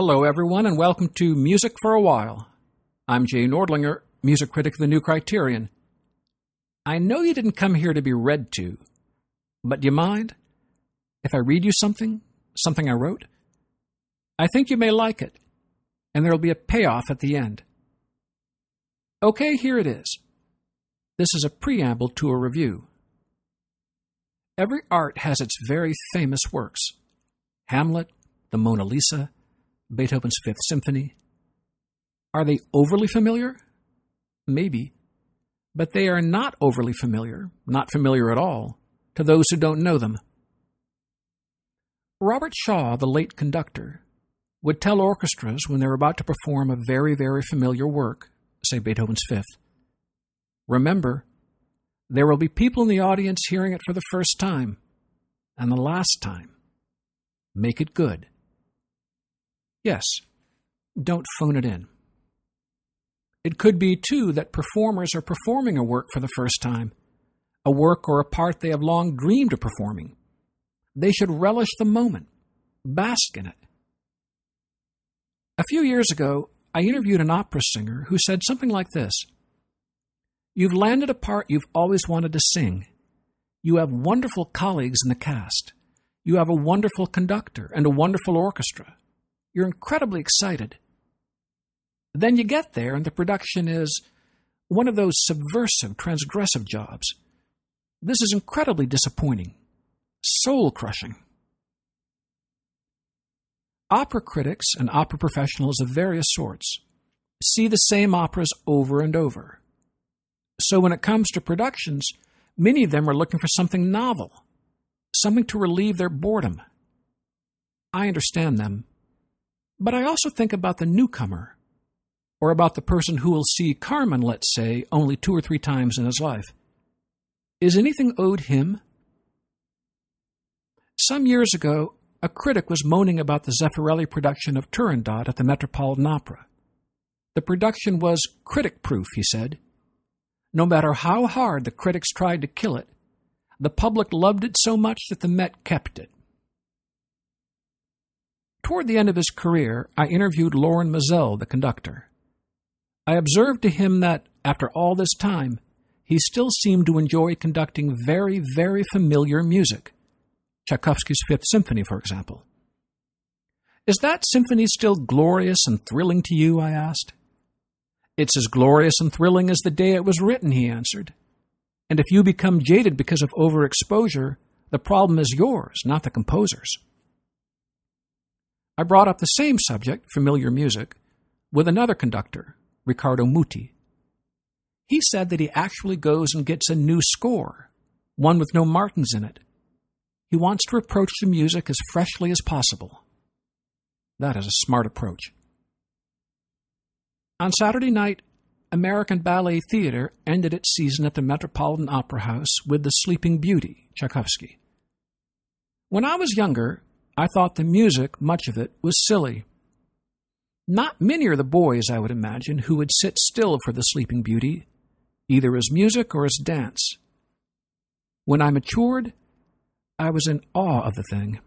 Hello, everyone, and welcome to Music for a While. I'm Jay Nordlinger, music critic of the New Criterion. I know you didn't come here to be read to, but do you mind if I read you something? Something I wrote? I think you may like it, and there'll be a payoff at the end. Okay, here it is. This is a preamble to a review. Every art has its very famous works Hamlet, the Mona Lisa, Beethoven's Fifth Symphony. Are they overly familiar? Maybe. But they are not overly familiar, not familiar at all, to those who don't know them. Robert Shaw, the late conductor, would tell orchestras when they were about to perform a very, very familiar work, say Beethoven's Fifth, remember, there will be people in the audience hearing it for the first time and the last time. Make it good. Yes, don't phone it in. It could be, too, that performers are performing a work for the first time, a work or a part they have long dreamed of performing. They should relish the moment, bask in it. A few years ago, I interviewed an opera singer who said something like this You've landed a part you've always wanted to sing. You have wonderful colleagues in the cast. You have a wonderful conductor and a wonderful orchestra. You're incredibly excited. Then you get there, and the production is one of those subversive, transgressive jobs. This is incredibly disappointing, soul crushing. Opera critics and opera professionals of various sorts see the same operas over and over. So when it comes to productions, many of them are looking for something novel, something to relieve their boredom. I understand them, but I also think about the newcomer, or about the person who will see Carmen, let's say, only two or three times in his life. Is anything owed him? Some years ago, a critic was moaning about the Zeffirelli production of Turandot at the Metropolitan Opera. The production was critic proof, he said. No matter how hard the critics tried to kill it, the public loved it so much that the Met kept it. Toward the end of his career, I interviewed Lorin Maazel, the conductor. I observed to him that, after all this time, he still seemed to enjoy conducting very, very familiar music. Tchaikovsky's Fifth Symphony, for example. Is that symphony still glorious and thrilling to you? I asked. It's as glorious and thrilling as the day it was written, he answered. And if you become jaded because of overexposure, the problem is yours, not the composer's. I brought up the same subject, familiar music, with another conductor, Riccardo Muti. He said that he actually goes and gets a new score, one with no Martins in it, he wants to approach the music as freshly as possible. That is a smart approach. On Saturday night, American Ballet Theater ended its season at the Metropolitan Opera House with The Sleeping Beauty, Tchaikovsky. When I was younger, I thought the music, much of it, was silly. Not many are the boys, I would imagine, who would sit still for The Sleeping Beauty, either as music or as dance. When I matured, I was in awe of the thing.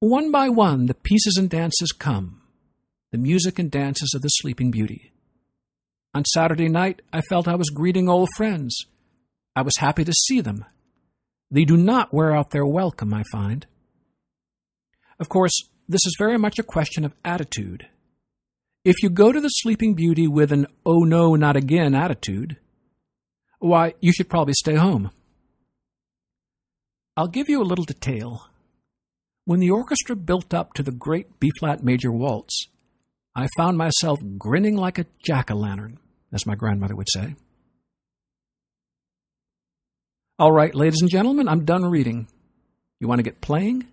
One by one, the pieces and dances come, the music and dances of the Sleeping Beauty. On Saturday night, I felt I was greeting old friends. I was happy to see them. They do not wear out their welcome, I find. Of course, this is very much a question of attitude. If you go to the Sleeping Beauty with an oh no, not again attitude, why, you should probably stay home. I'll give you a little detail. When the orchestra built up to the great B flat major waltz, I found myself grinning like a jack o' lantern, as my grandmother would say. All right, ladies and gentlemen, I'm done reading. You want to get playing?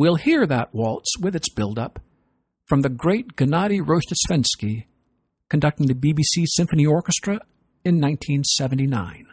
We'll hear that waltz with its build up from the great Gennady Rozhdestvensky conducting the BBC Symphony Orchestra in 1979.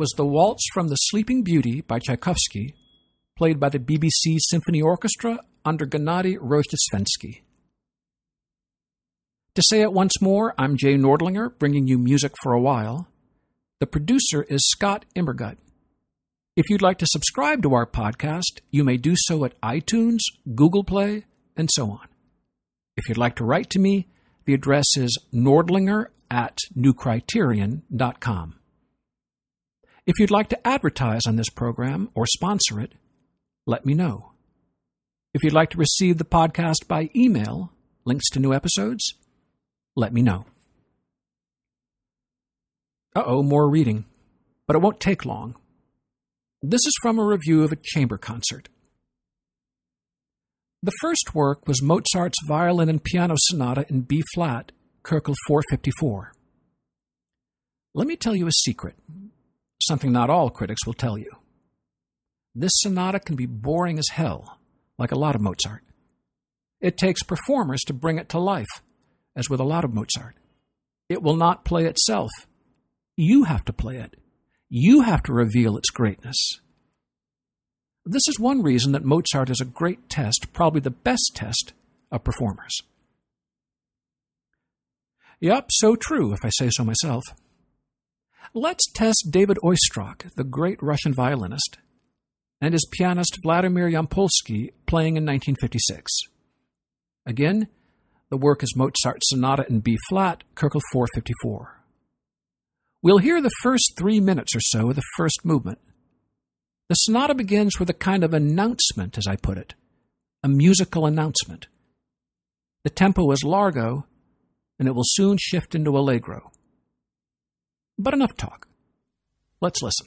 Was the Waltz from the Sleeping Beauty by Tchaikovsky, played by the BBC Symphony Orchestra under Gennady Rozhdestvensky. To say it once more, I'm Jay Nordlinger, bringing you music for a while. The producer is Scott Immergut. If you'd like to subscribe to our podcast, you may do so at iTunes, Google Play, and so on. If you'd like to write to me, the address is nordlinger at newcriterion.com. If you'd like to advertise on this program or sponsor it, let me know. If you'd like to receive the podcast by email, links to new episodes, let me know. Uh oh, more reading. But it won't take long. This is from a review of a chamber concert. The first work was Mozart's violin and piano sonata in B flat, Köchel 454. Let me tell you a secret, something not all critics will tell you. This sonata can be boring as hell, like a lot of Mozart. It takes performers to bring it to life, as with a lot of Mozart. It will not play itself. You have to play it. You have to reveal its greatness. This is one reason that Mozart is a great test, probably the best test, of performers. Yup, so true, if I say so myself. Let's test David Oistrakh, the great Russian violinist, and his pianist Vladimir Yampolsky playing in 1956. Again, the work is Mozart's Sonata in B flat, Köchel 454. We'll hear the first three minutes or so of the first movement. The sonata begins with a kind of announcement, as I put it, a musical announcement. The tempo is largo, and it will soon shift into allegro. But enough talk. Let's listen.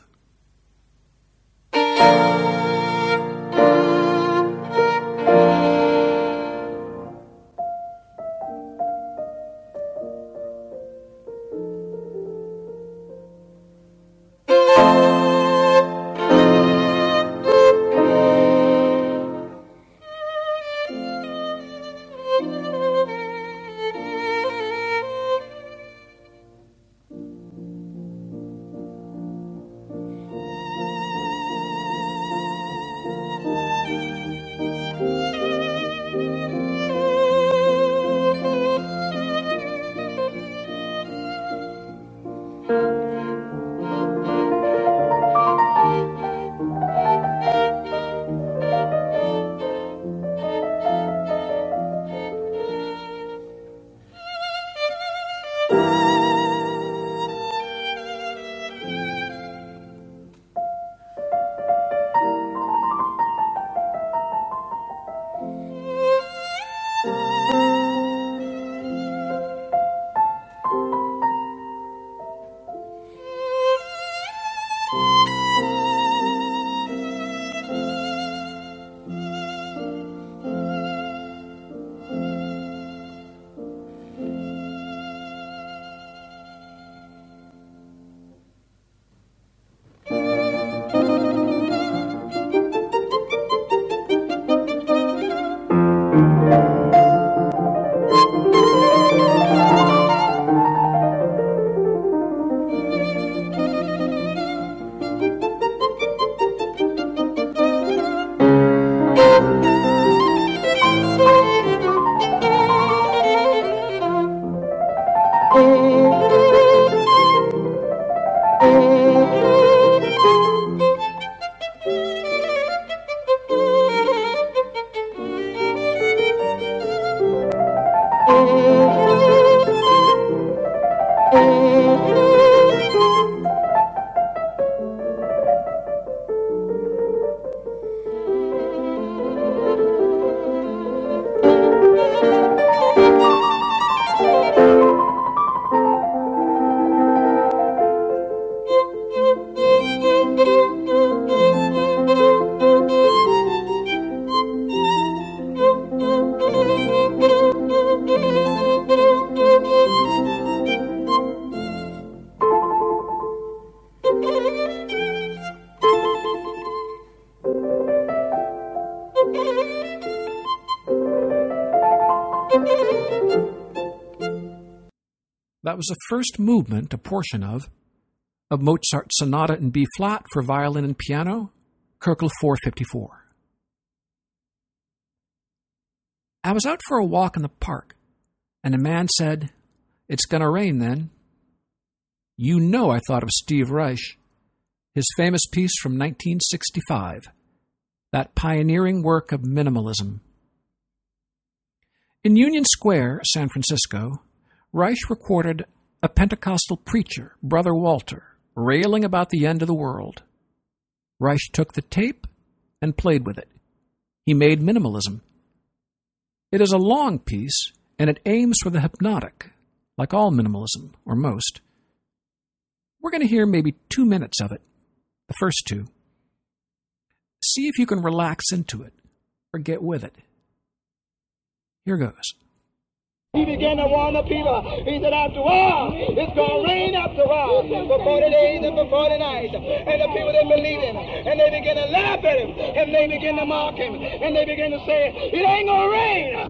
That was the first movement, a portion of, of Mozart's Sonata in B flat for violin and piano, Köchel 454. I was out for a walk in the park, and a man said, It's going to rain then. You know I thought of Steve Reich, his famous piece from 1965, that pioneering work of minimalism. In Union Square, San Francisco, Reich recorded a Pentecostal preacher, Brother Walter, railing about the end of the world. Reich took the tape and played with it. He made minimalism. It is a long piece, and it aims for the hypnotic, like all minimalism, or most. We're going to hear maybe two minutes of it, the first two. See if you can relax into it, or get with it. Here goes. He began to warn the people. He said, after all, it's going to rain after all for 40 days and for 40 nights. And the people didn't believe him. And they began to laugh at him. And they began to mock him. And they began to say, it ain't going to rain.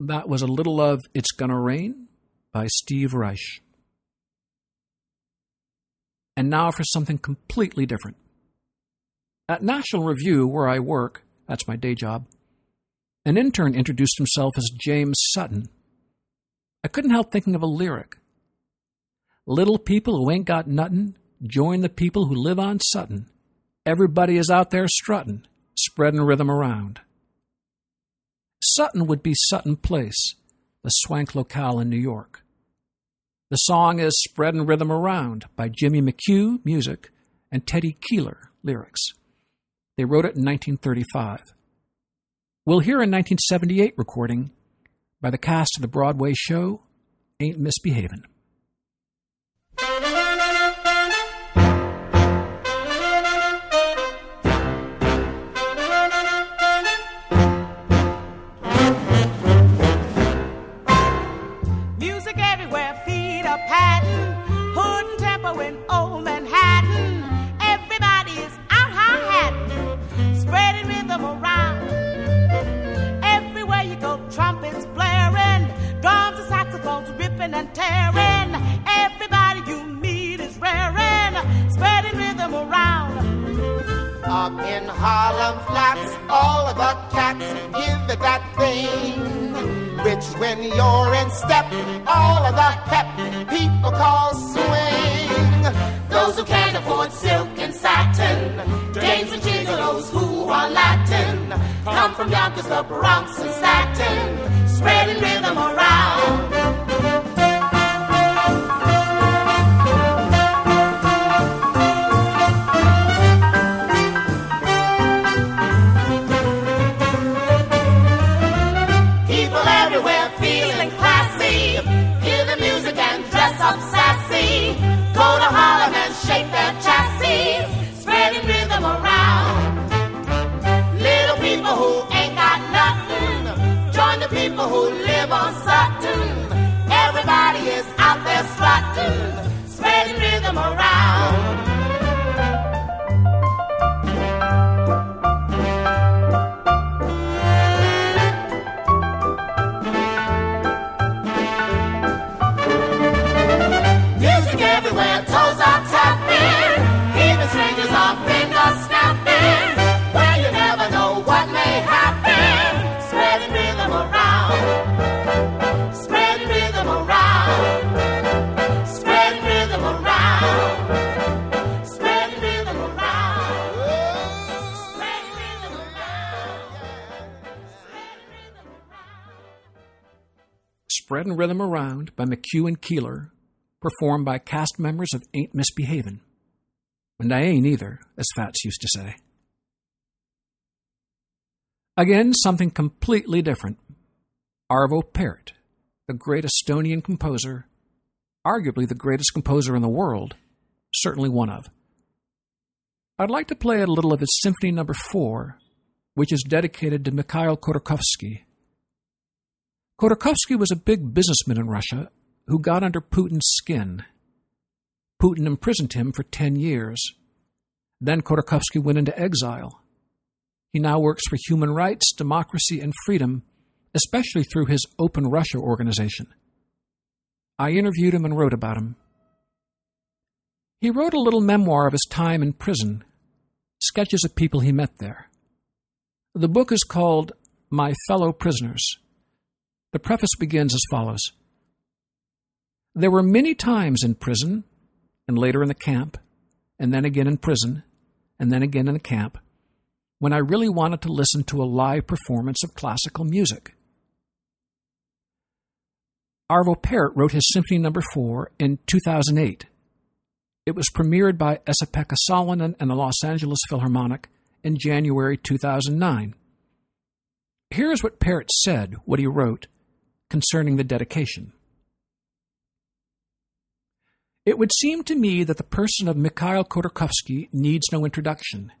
That was a little of It's Gonna Rain by Steve Reich. And now for something completely different. At National Review, where I work, that's my day job, an intern introduced himself as James Sutton. I couldn't help thinking of a lyric. Little people who ain't got nuttin', join the people who live on Sutton. Everybody is out there struttin', spreadin' rhythm around. Sutton would be Sutton Place, the swank locale in New York. The song is Spreadin' Rhythm Around by Jimmy McHugh, music, and Teddy Koehler, lyrics. They wrote it in 1935. We'll hear a 1978 recording by the cast of the Broadway show Ain't Misbehavin'. Ripping and tearing. Everybody you meet is raring, spreading rhythm around. Up in Harlem Flats, all of the cats give it that thing. Which, when you're in step, all of the pep people call swing. Those who can't afford silk and satin, dames and gigolos who are Latin, come from Yonkers, the Bronx, and Staten, spreading rhythm around. McHugh and Koehler, performed by cast members of Ain't Misbehavin'. And I ain't either, as Fats used to say. Again, something completely different. Arvo Pärt, the great Estonian composer, arguably the greatest composer in the world, certainly one of. I'd like to play a little of his Symphony Number 4, which is dedicated to Mikhail Khodorkovsky, Khodorkovsky was a big businessman in Russia who got under Putin's skin. Putin imprisoned him for 10 years. Then Khodorkovsky went into exile. He now works for human rights, democracy, and freedom, especially through his Open Russia organization. I interviewed him and wrote about him. He wrote a little memoir of his time in prison, sketches of people he met there. The book is called My Fellow Prisoners. The preface begins as follows There were many times in prison, and later in the camp, and then again in prison, and then again in the camp, when I really wanted to listen to a live performance of classical music. Arvo Pärt wrote his Symphony no. 4 in 2008. It was premiered by Esa-Pekka Salonen and the Los Angeles Philharmonic in January 2009. Here is what Pärt said, what he wrote, concerning the dedication. It would seem to me that the person of Mikhail Khodorkovsky needs no introduction.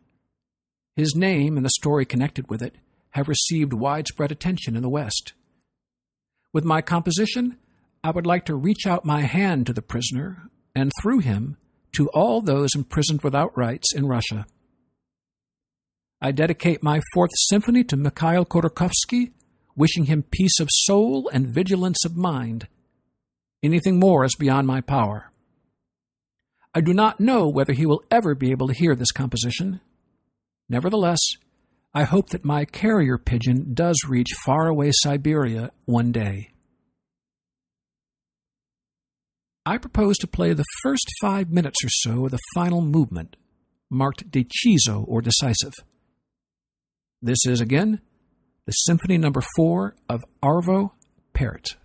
His name and the story connected with it have received widespread attention in the West. With my composition, I would like to reach out my hand to the prisoner, and through him, to all those imprisoned without rights in Russia. I dedicate my fourth symphony to Mikhail Khodorkovsky, wishing him peace of soul and vigilance of mind. Anything more is beyond my power. I do not know whether he will ever be able to hear this composition. Nevertheless, I hope that my carrier pigeon does reach faraway Siberia one day. I propose to play the first five minutes or so of the final movement, marked deciso or decisive. This is again the Symphony Number no. 4 of Arvo Pärt.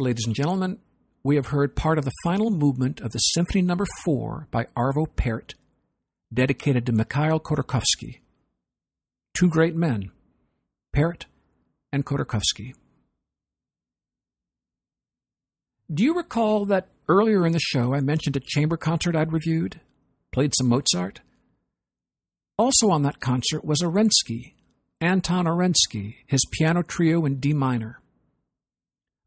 Ladies and gentlemen, we have heard part of the final movement of the Symphony Number no. 4 by Arvo Pärt, dedicated to Mikhail Khodorkovsky. Two great men, Pärt and Khodorkovsky. Do you recall that earlier in the show I mentioned a chamber concert I'd reviewed? Played some Mozart? Also on that concert was Arensky, Anton Arensky, his piano trio in D minor.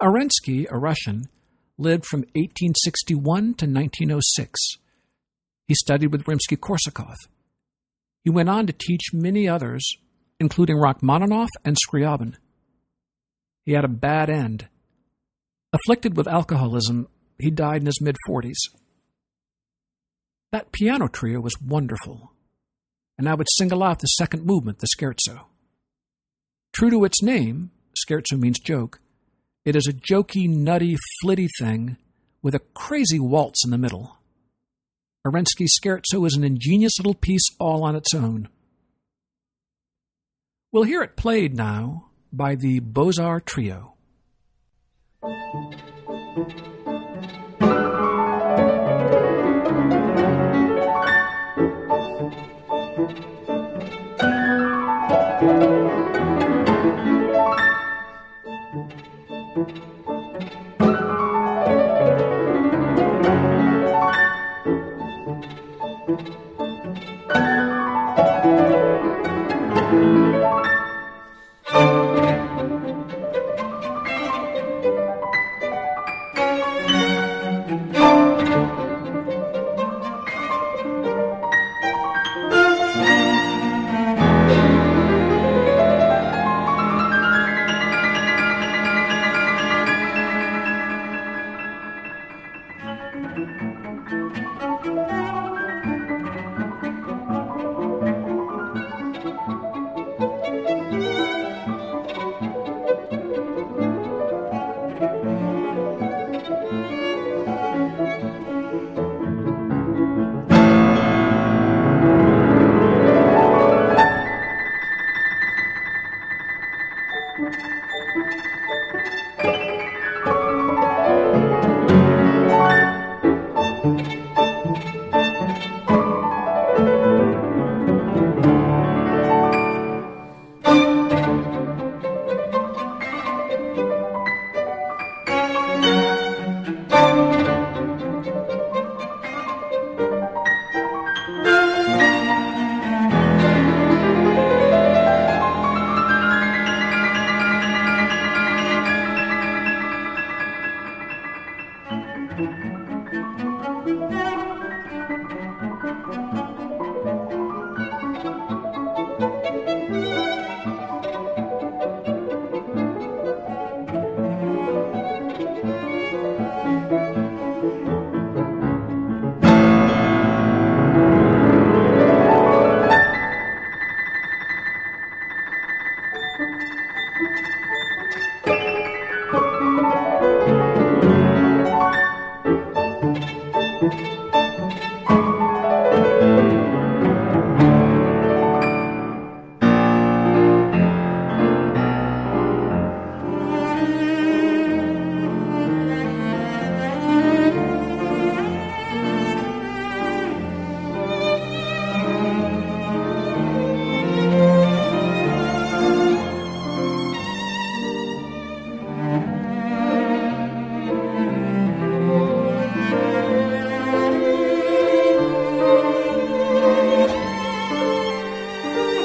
Arensky, a Russian, lived from 1861 to 1906. He studied with Rimsky Korsakov. He went on to teach many others, including Rachmaninoff and Scriabin. He had a bad end. Afflicted with alcoholism, he died in his mid 40s. That piano trio was wonderful, and I would single out the second movement, the scherzo. True to its name, scherzo means joke, it is a jokey, nutty, flitty thing with a crazy waltz in the middle. Arensky's Scherzo is an ingenious little piece all on its own. We'll hear it played now by the Beaux Arts Trio.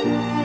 Bye.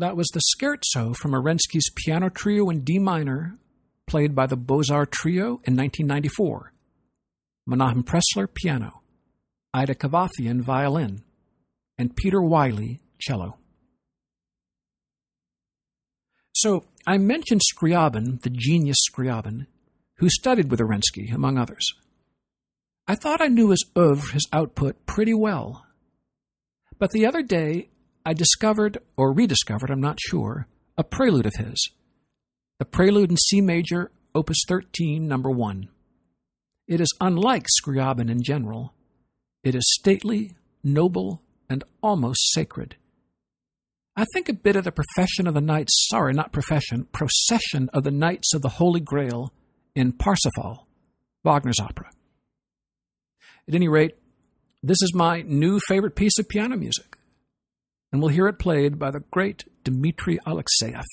That was the Scherzo from Arensky's piano trio in D minor, played by the Beaux-Arts Trio in 1994. Menahem Pressler, piano, Ida Kavafian, violin, and Peter Wiley, cello. So, I mentioned Scriabin, the genius Scriabin, who studied with Arensky, among others. I thought I knew his oeuvre, his output, pretty well. But the other day, I discovered, or rediscovered, I'm not sure, a prelude of his. The prelude in C major, opus 13, number 1. It is unlike Scriabin in general. It is stately, noble, and almost sacred. I think a bit of the profession of the knights, sorry, not profession, procession of the knights of the Holy Grail in Parsifal, Wagner's opera. At any rate, this is my new favorite piece of piano music and we'll hear it played by the great Dmitri Alexeyev.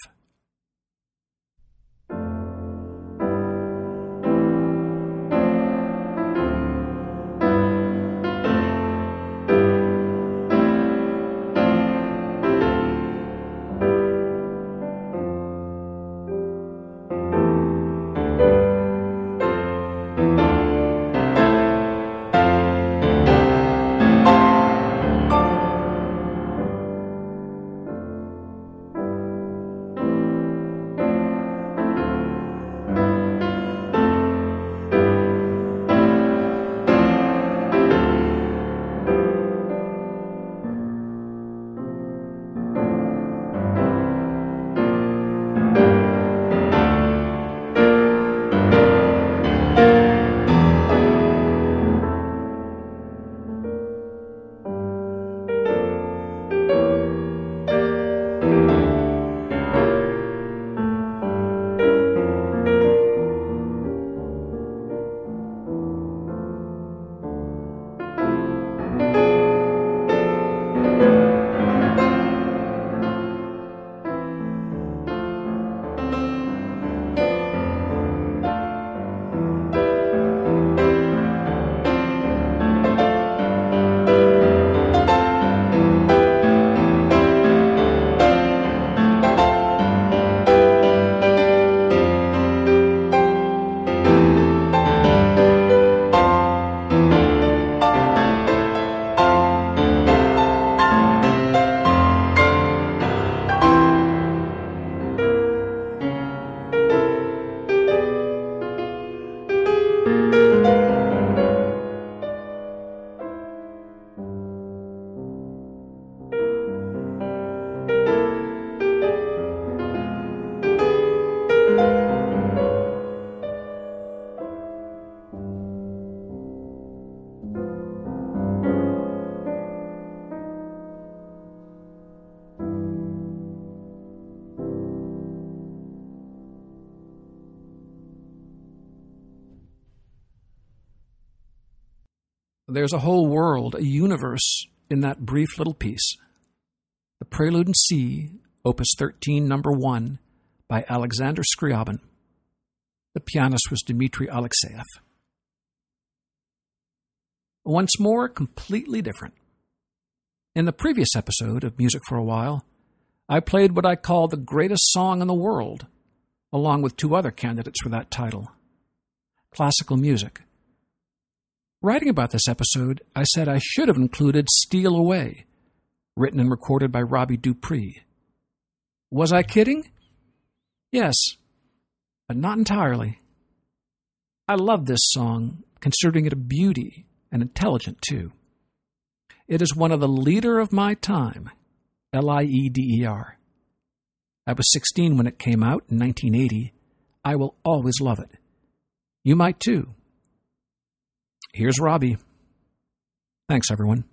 There's a whole world, a universe in that brief little piece. The Prelude in C, Opus 13, number 1, by Alexander Scriabin. The pianist was Dmitri Alexeyev. Once more, completely different. In the previous episode of Music for a While, I played what I call the greatest song in the world, along with two other candidates for that title classical music. Writing about this episode, I said I should have included Steal Away, written and recorded by Robbie Dupree. Was I kidding? Yes, but not entirely. I love this song, considering it a beauty and intelligent too. It is one of the lieder of my time, L I E D E R. I was 16 when it came out in 1980. I will always love it. You might too. Here's Robbie. Thanks, everyone.